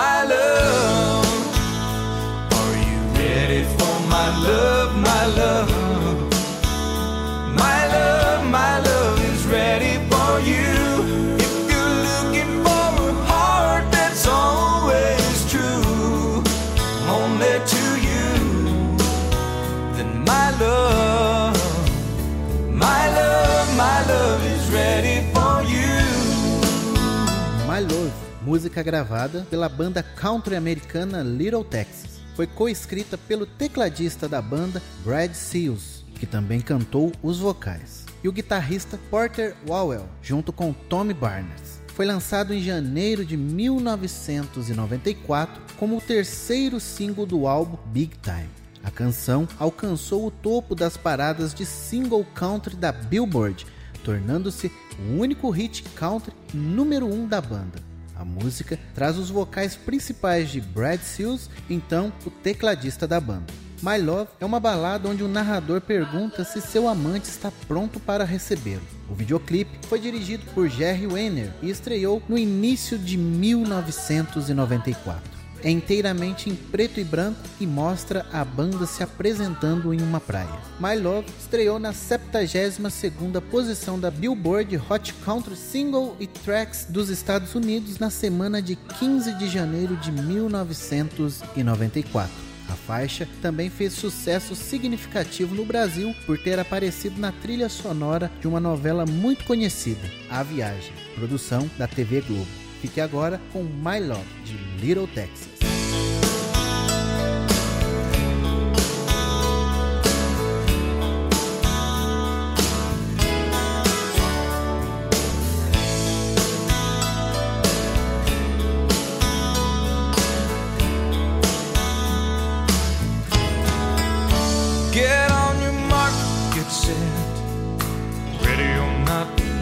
my love. Música gravada pela banda country americana Little Texas. Foi coescrita pelo tecladista da banda Brad Seals, que também cantou os vocais, e o guitarrista Porter Wowell, junto com Tommy Barnes. Foi lançado em janeiro de 1994 como o terceiro single do álbum Big Time. A canção alcançou o topo das paradas de single country da Billboard, tornando-se o único hit country número 1 um da banda. A música traz os vocais principais de Brad Seals, então o tecladista da banda. My Love é uma balada onde o narrador pergunta se seu amante está pronto para recebê-lo. O videoclipe foi dirigido por Jerry Weiner e estreou no início de 1994 é inteiramente em preto e branco e mostra a banda se apresentando em uma praia. My Love estreou na 72ª posição da Billboard Hot Country Single e Tracks dos Estados Unidos na semana de 15 de janeiro de 1994. A faixa também fez sucesso significativo no Brasil por ter aparecido na trilha sonora de uma novela muito conhecida, A Viagem, produção da TV Globo. Fique agora com My Love, de Little Texas.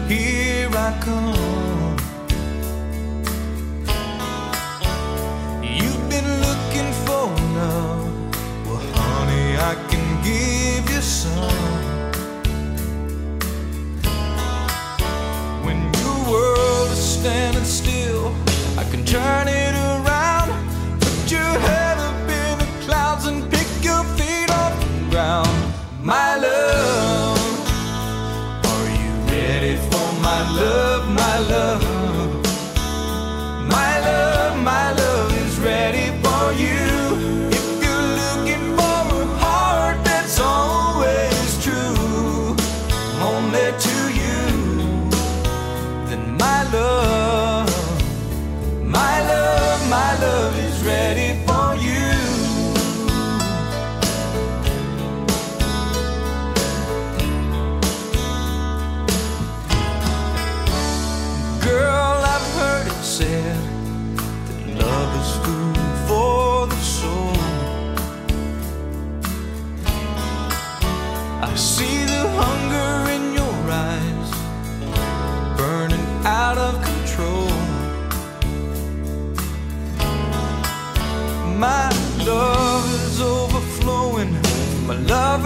Here I come. Standing still, I can turn it around. Put your head up in the clouds and pick your feet off the ground. My love, are you ready for my love, my love? My love, my love is ready for you. If you're looking for a heart that's always true, only to you, then my love, I see the hunger in your eyes, burning out of control. My love is overflowing, my love